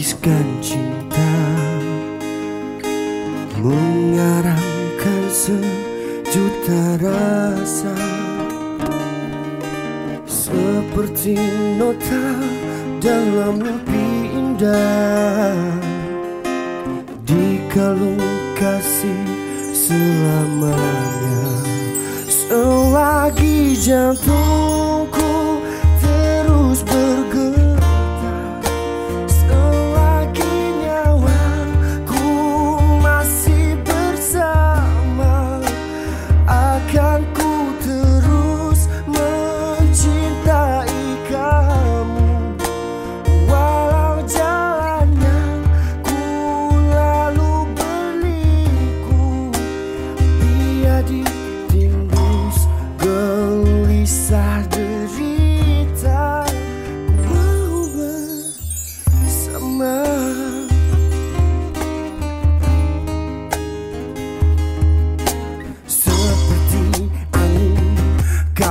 hembuskan cinta Mengarangkan sejuta rasa. Seperti nota dalam mimpi indah Di kalung kasih selamanya. Selagi jantungku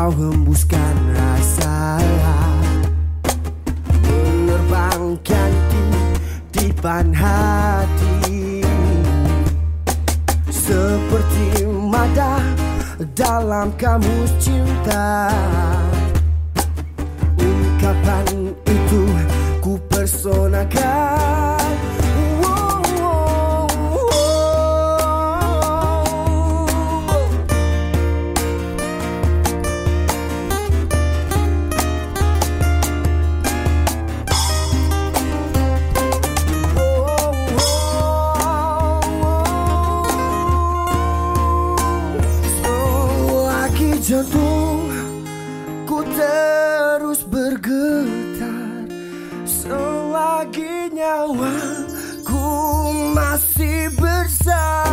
kau hembuskan rasa Menerbangkan titipan hati Seperti mada dalam kamus cinta Ungkapan jantung ku terus bergetar. Selagi nyawa ku masih bersama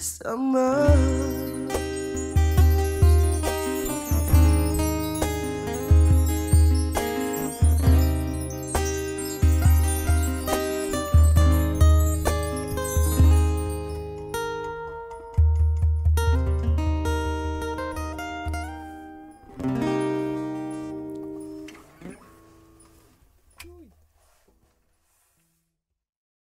summer.